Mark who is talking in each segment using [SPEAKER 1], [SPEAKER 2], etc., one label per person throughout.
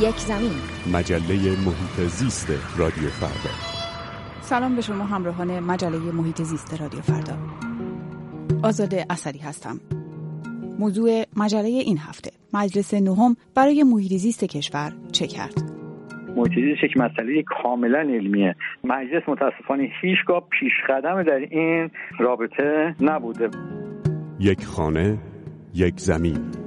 [SPEAKER 1] یک زمین.
[SPEAKER 2] مجله محیط زیست رادیو فردا.
[SPEAKER 3] سلام به شما همراهان مجله محیط زیست رادیو فردا. آزاده اثری هستم. موضوع مجله این هفته مجلس نهم برای محیط زیست کشور چه کرد؟
[SPEAKER 4] زیست یک مسئله کاملا علمیه. مجلس متاسفانه هیچگاه پیشقدم در این رابطه نبوده.
[SPEAKER 2] یک خانه یک زمین.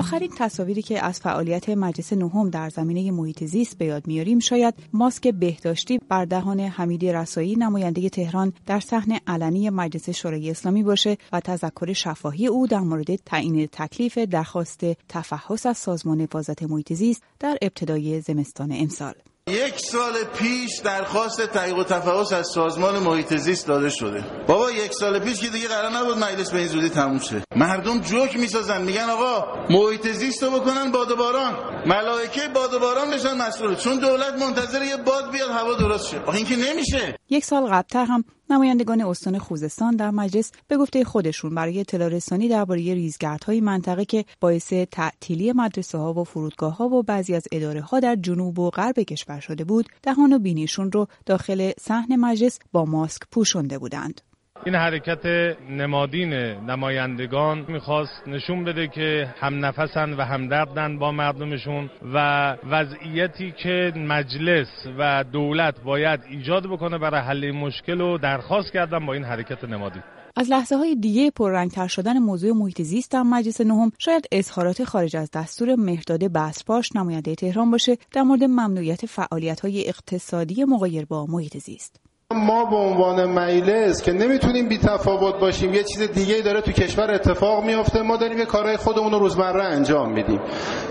[SPEAKER 3] آخرین تصاویری که از فعالیت مجلس نهم در زمینه محیط زیست به یاد میاریم شاید ماسک بهداشتی بر دهان حمید رسایی نماینده تهران در صحن علنی مجلس شورای اسلامی باشه و تذکر شفاهی او در مورد تعیین تکلیف درخواست تفحص از سازمان حفاظت محیط زیست در ابتدای زمستان امسال.
[SPEAKER 5] یک سال پیش درخواست تحقیق و تفحص از سازمان محیط زیست داده شده. بابا یک سال پیش که دیگه قرار نبود مجلس به این زودی تموم شه. مردم جوک می‌سازن. میگن آقا محیط زیست رو بکنن باد و باران. ملائکه باد و باران بشن مسئول. چون دولت منتظر یه باد بیاد هوا درست شه. آخه این که نمیشه.
[SPEAKER 3] یک سال قبلتر هم نمایندگان استان خوزستان در مجلس به گفته خودشون برای اطلاع رسانی درباره ریزگردهای منطقه که باعث تعطیلی مدرسه ها و فرودگاه ها و بعضی از اداره ها در جنوب و غرب کشور شده بود دهان و بینیشون رو داخل صحن مجلس با ماسک پوشونده بودند.
[SPEAKER 6] این حرکت نمادین نمایندگان می‌خواست نشون بده که هم نفسن و همدردن با مردمشون و وضعیتی که مجلس و دولت باید ایجاد بکنه برای حل مشکل و درخواست کردن با این حرکت نمادین.
[SPEAKER 3] از لحظه های دیگه پررنگتر شدن موضوع محیط زیست در مجلس نهم شاید اظهارات خارج از دستور مهداد بسپاش نماینده تهران باشه در مورد ممنوعیت فعالیت های اقتصادی مغایر با محیط زیست.
[SPEAKER 7] ما به عنوان مجلس که نمی‌تونیم بی تفاوت باشیم یه چیز دیگه داره تو کشور اتفاق میافته ما داریم یه کارهای خودمون رو روزمره انجام میدیم.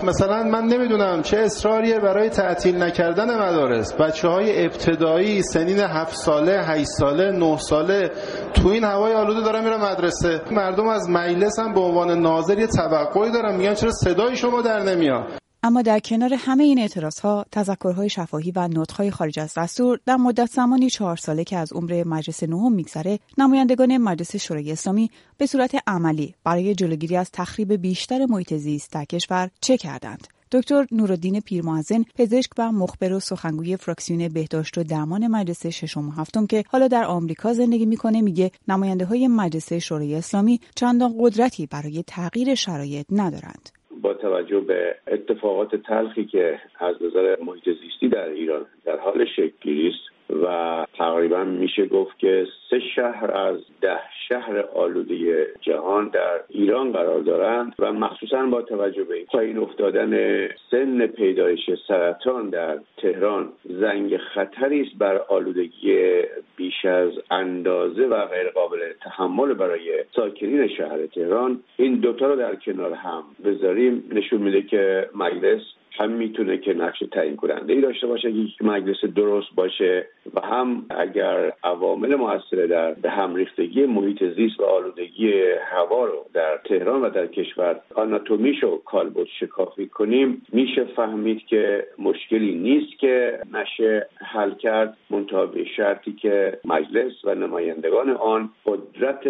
[SPEAKER 7] مثلا من نمی‌دونم چه اصراریه برای تعطیل نکردن مدارس. بچه های ابتدایی سنین هفت ساله هشت ساله نه ساله تو این هوای آلوده دارن میرن مدرسه. مردم از مجلس هم به عنوان ناظر یه توقعی دارن میگن چرا صدای شما در نمیاد؟
[SPEAKER 3] اما در کنار همه این اعتراض ها تذکرهای شفاهی و نطقهای خارج از دستور در مدت زمانی چهار ساله که از عمر مجلس نهم میگذره نمایندگان مجلس شورای اسلامی به صورت عملی برای جلوگیری از تخریب بیشتر محیط زیست در کشور چه کردند؟ دکتر نورالدین پیرمعزن پزشک و مخبر و سخنگوی فراکسیون بهداشت و درمان مجلس ششم و هفتم که حالا در آمریکا زندگی می‌کنه میگه نماینده های مجلس شورای اسلامی چندان قدرتی برای تغییر شرایط ندارند.
[SPEAKER 8] با توجه به اتفاقات تلخی که از نظر محیط زیستی در ایران در حال شکل است و تقریبا میشه گفت که سه شهر از ده شهر آلوده جهان در ایران قرار دارند و مخصوصا با توجه به پایین افتادن سن پیدایش سرطان در تهران زنگ خطری است بر آلودگی بیش از اندازه و غیر قابل تحمل برای ساکنین شهر تهران. این دوتا رو در کنار هم بذاریم. نشون میده که مجلس هم می‌تونه که نقش تعیین کننده ای داشته باشه یک مجلس درست باشه و هم اگر عوامل موثر در به هم ریختگی محیط زیست و آلودگی هوا رو در تهران و در کشور آناتومیش رو کالبد شکافی کنیم میشه فهمید که مشکلی نیست که نشه حل کرد. منتها شرطی که مجلس و نمایندگان آن قدرت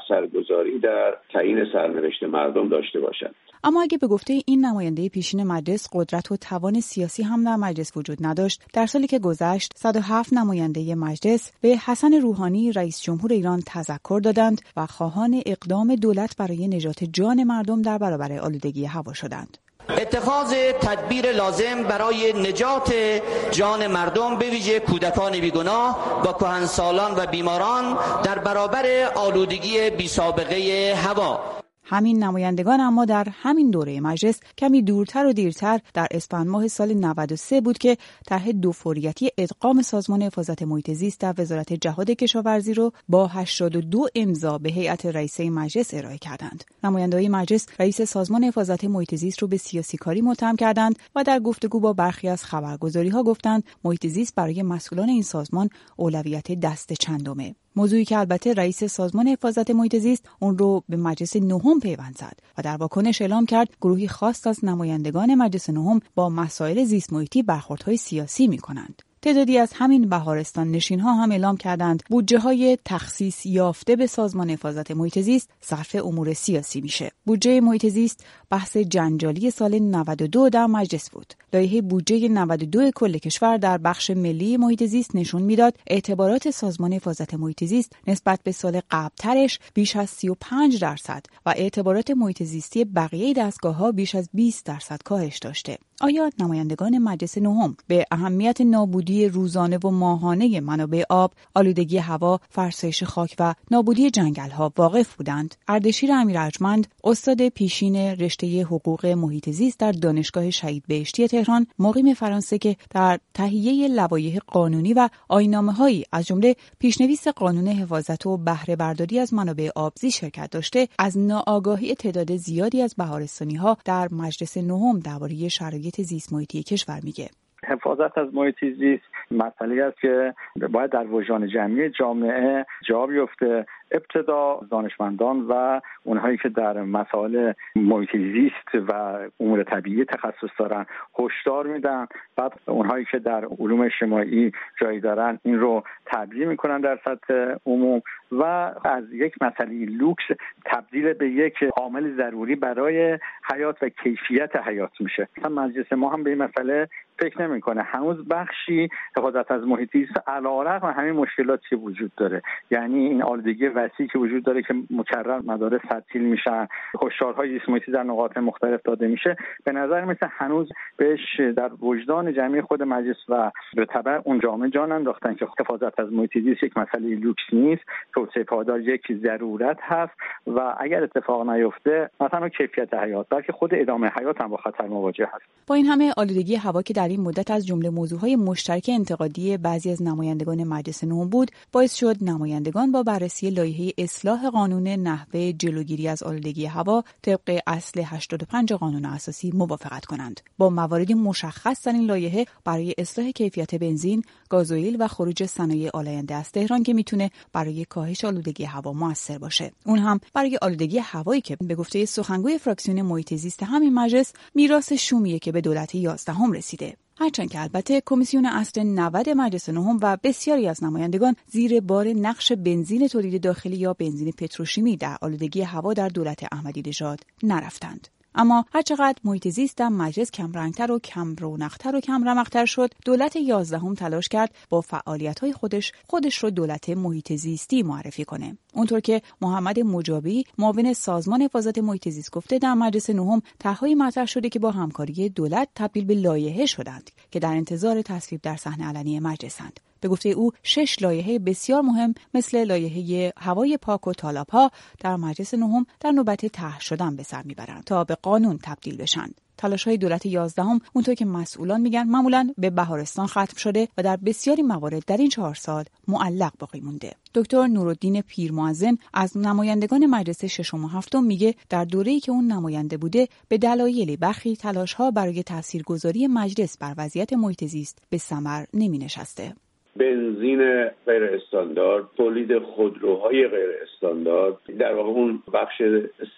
[SPEAKER 8] اثرگذاری در تعیین سرنوشت مردم داشته باشند.
[SPEAKER 3] اما اگه به گفته این نماینده پیشین مجلس قدرت و توان سیاسی هم در مجلس وجود نداشت در سالی که گذشت 107 نماینده مجلس به حسن روحانی رئیس جمهور ایران تذکر دادند و خواهان اقدام دولت برای نجات جان مردم در برابر آلودگی هوا شدند.
[SPEAKER 9] اتخاذ تدبیر لازم برای نجات جان مردم به ویژه کودکان بیگناه و کهنسالان و بیماران در برابر آلودگی بی سابقه هوا.
[SPEAKER 3] همین نمایندگان اما در همین دوره مجلس کمی دورتر و دیرتر در اسفند ماه سال 93 بود که طرح دو فوریتی ادغام سازمان حفاظت محیط زیست در وزارت جهاد کشاورزی رو با 82 امضا به هیئت رئیسه مجلس ارائه کردند. نمایندههای مجلس رئیس سازمان حفاظت محیط زیست رو به سیاسی کاری متهم کردند و در گفتگو با برخی از خبرگزاری ها گفتند محیط زیست برای مسئولان این سازمان اولویت دست چندمه. موضوعی که البته رئیس سازمان حفاظت محیط زیست اون رو به مجلس نهم پیوند زد و در واکنش اعلام کرد گروهی خاص از نمایندگان مجلس نهم با مسائل زیست محیطی برخوردهای سیاسی می کنند. تعدادی از همین بهارستان نشین ها هم اعلام کردند بودجه های تخصیص یافته به سازمان حفاظت محیط زیست صرف امور سیاسی میشه. بودجه محیط زیست بحث جنجالی سال 92 در مجلس بود. لایحه بودجه 92 کل کشور در بخش ملی محیط زیست نشون می‌داد اعتبارات سازمان حفاظت محیط زیست نسبت به سال قبلترش بیش از 35 درصد و اعتبارات محیط زیستی بقیه دستگاه ها بیش از 20 درصد کاهش داشته. آیا نمایندگان مجلس نهم به اهمیت نابودی روزانه و ماهانه منابع آب، آلودگی هوا، فرسایش خاک و نابودی جنگل ها واقف بودند؟ اردشیر امیر ارجمند، استاد پیشین رشته حقوق محیط زیست در دانشگاه شهید بهشتی تهران، مقیم فرانسه که در تهیه لوایح قانونی و هایی از جمله پیشنویس قانون حفاظت و بهره برداری از منابع آبزی شرکت داشته، از ناآگاهی تعداد زیادی از بهارستانی ها در مجلس نهم درباره شرایط شرایط زیست محیطی کشور میگه.
[SPEAKER 4] حفاظت از محیط زیست مسئله است که باید در وجدان جمعی جامعه جا بیفته. ابتدا دانشمندان و اونهایی که در مسائل محیط زیست و امور طبیعی تخصص دارن هشدار میدن. بعد اونهایی که در علوم اجتماعی جایی دارن این رو تبیین می‌کنن در سطح عموم و از یک مسئله لوکس تبدیل به یک عامل ضروری برای حیات و کیفیت حیات میشه. مثلا مجلس ما هم به این مسئله فکر نمی‌کنه. هنوز بخشی حفاظت از محیط زیست علیرغم همین مشکلاتی وجود داره. یعنی این آلودگی وسیعی که وجود داره که مکرر مدارس تعطیل میشن. هشدارهای زیست در نقاط مختلف داده میشه. به نظر مثل هنوز بهش در وجدان جمعی خود مجلس و به تبع اون جامعه جان انداختن که حفاظت از محیط زیست یک مسئله لوکس نیست. توسعه پایدار یک ضرورت هست و اگر اتفاق نیفته مثلا کیفیت حیات بلکه خود ادامه حیات هم با خطر مواجه هست.
[SPEAKER 3] با این همه آلودگی هوا که در این مدت از جمله موضوعهای مشترک انتقادی بعضی از نمایندگان مجلس نهم بود باعث شد نمایندگان با بررسی لایحه اصلاح قانون نحوه جلوگیری از آلودگی هوا طبق اصل 85 قانون اساسی موافقت کنند. با مواردی مشخص در این لایحه برای اصلاح کیفیت بنزین گازوئیل و خروج صنایع آلاینده از تهران که می‌تونه برای کاهش آلودگی هوا موثر باشه. اون هم برای آلودگی هوایی که به گفته سخنگوی فراکسیون محیط زیست همین مجلس میراث شومیه که به دولت یازدهم رسیده. هرچند که البته کمیسیون اصل 90 مجلس نهم و بسیاری از نمایندگان زیر بار نقش بنزین تولید داخلی یا بنزین پتروشیمی در آلودگی هوا در دولت احمدی نژاد نرفتند. اما هرچقدر محیط زیست در مجلس کمرنگتر و کم رونقتر و کم رمقتر شد دولت یازدهم تلاش کرد با فعالیت های خودش خودش رو دولت محیط زیستی معرفی کنه. اونطور که محمد مجابی معاون سازمان حفاظت محیط زیست گفته در مجلس نهم طرحهایی مطرح شده که با همکاری دولت تبدیل به لایحه شدند که در انتظار تصویب در صحنه علنی مجلسند. به گفته او شش لایحه بسیار مهم مثل لایحه هوای پاک و تالاب ها در مجلس نهم در نوبت طرح شدن به سر می‌برند تا به قانون تبدیل بشند تلاش های دولت یازدهم اونطور که مسئولان میگن معمولا به بهارستان ختم شده و در بسیاری موارد در این چهار سال معلق باقی مونده دکتر نورالدین پیرمعزن از نمایندگان مجلس ششم و هفتم میگه در دوره‌ای که اون نماینده بوده به دلایلی برخی تلاش ها برای تاثیرگذاری مجلس بر وضعیت محیط زیست به ثمر نمی نشسته.
[SPEAKER 8] بنزین غیر استاندارد تولید خودروهای غیر استاندارد در واقع اون بخش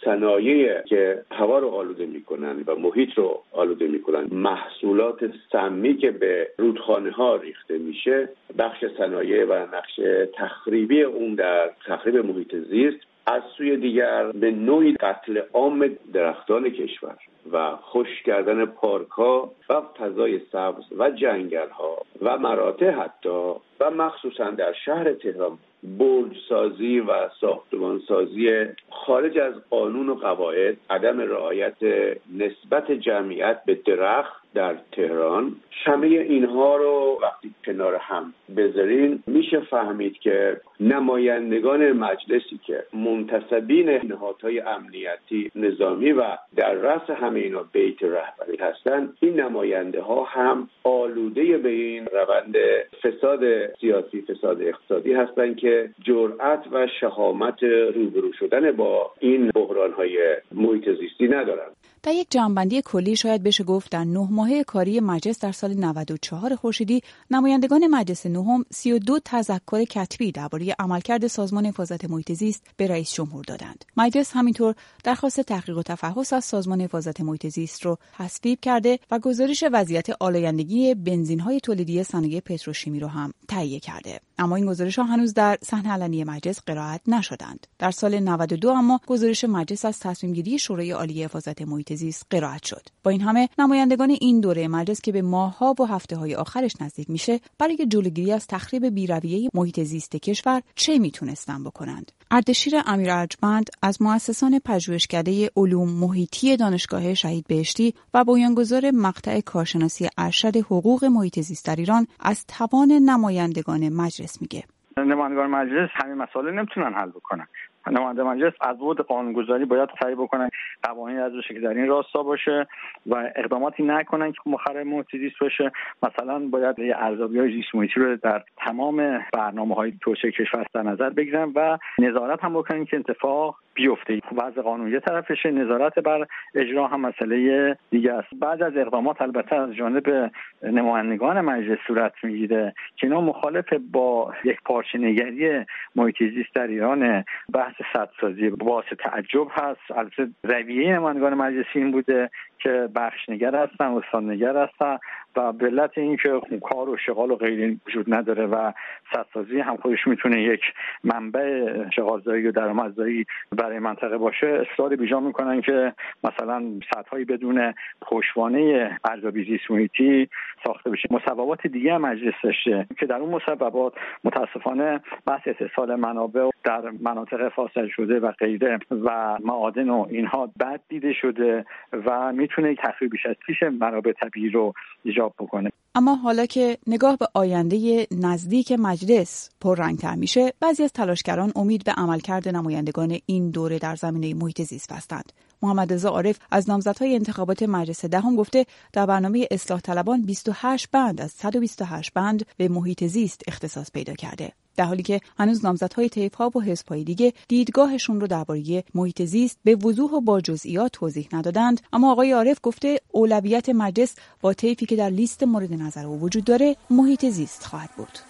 [SPEAKER 8] صنایعی که هوا رو آلوده می‌کنن و محیط رو آلوده می‌کنن محصولات سمی که به رودخانه ها ریخته میشه بخش صنایع و نقش تخریبی اون در تخریب محیط زیست از سوی دیگر به نوعی قتل عام درختان کشور و خوش کردن پارک ها و فضای سبز و جنگل ها و مراتع حتی و مخصوصا در شهر تهران برج سازی و ساختمان سازی خارج از قانون و قواعد عدم رعایت نسبت جمعیت به درخت در تهران. همه اینها رو وقتی کنار هم بذارین میشه فهمید که نمایندگان مجلسی که منتصبین نهادهای امنیتی نظامی و در رأس همه اینا بیت رهبری هستند این نماینده ها هم آلوده به این روند فساد سیاسی فساد اقتصادی هستند که جرأت و شهامت روبرو شدن با این بحران های محیط زیستی ندارند
[SPEAKER 3] در یک جنبندی کلی شاید بشه گفت در نه ماهه کاری مجلس در سال 94 خورشیدی نمایندگان مجلس نهم 32 تذکر کتبی درباره عملکرد سازمان حفاظت محیط زیست به رئیس جمهور دادند. مجلس همینطور درخواست تحقیق و تفحص از سازمان حفاظت محیط زیست رو تصویب کرده و گزارش وضعیت آلایندگی بنزین‌های تولیدی صنایع پتروشیمی رو هم تهیه کرده. اما این گزارش ها هنوز در صحنه علنی مجلس قرائت نشدند. در سال 92 اما گزارش مجلس از تصمیم گیری شورای عالی حفاظت محیط زیست قرائت شد. با این همه نمایندگان این دوره مجلس که به ماهها و هفته های آخرش نزدیک میشه برای جلوگیری از تخریب بیرویه محیط زیست کشور چه می‌تونستن بکنند؟ اردشیر امیر ارجمند از مؤسسان پژوهشکده علوم محیطی دانشگاه شهید بهشتی و بنیانگذار مقطع کارشناسی ارشد حقوق محیط زیست در ایران از توان نمایندگان مجلس میگه.
[SPEAKER 4] نمایندگان مجلس همین مسائل نمی‌تونن حل بکنن نماینده مجلس از بود قانونگذاری باید سعی بکنن قوانین از که در این راستا باشه و اقداماتی نکنن که مخرب محیط زیست باشه. مثلا باید ارزیابی های زیست محیطی رو در تمام برنامه های توسعه کشور در نظر بگیرن و نظارت هم بکنن که اتفاق بیفته. وضع قانون یه طرفشه نظارت بر اجرا هم مسئله دیگه است. بعد از اقدامات البته از جانب نمایندگان مجلس صورت می‌گیره که اینا مخالف با یک پارچه نگری محیط زیست در ایران بحث سدسازی باعث تعجب هست. البته رویه نمایندگان مجلسی این بوده که بخشنگر هستن نگر هستن و به علت اینکه کار و شغال و غیری وجود نداره و سدسازی هم خودش می‌تونه یک منبع شغالزایی و درآمدزایی برای منطقه باشه اصرار بیجا می‌کنن که مثلا سدهایی بدون پشوانه ارزیابی محیطی ساخته بشه. مصوبات دیگه مجلس داشته که در اون مصوبات متاسفانه بحث اتصال منابع در مناطق فاصل شده و غیره و معادن و اینها بد دیده شده و می‌تونه تخریب بیش از پیش منابع طبیعی رو ایجاب بکنه.
[SPEAKER 3] اما حالا که نگاه به آینده نزدیک مجلس پررنگتر میشه بعضی از تلاشگران امید به عملکرد نمایندگان این دوره در زمینه محیط زیست بستند. محمد رضا عارف از نامزدهای انتخابات مجلس دهم گفته در برنامه اصلاح طلبان 28 بند از 128 بند به محیط زیست اختصاص پیدا کرده. در حالی که هنوز نامزدهای ها و حزبهای دیگه دیدگاهشون رو درباره محیط زیست به وضوح و با جزئیات توضیح ندادند اما آقای عارف گفته اولویت مجلس با طیفی که در لیست مورد نظر او وجود داره محیط زیست خواهد بود.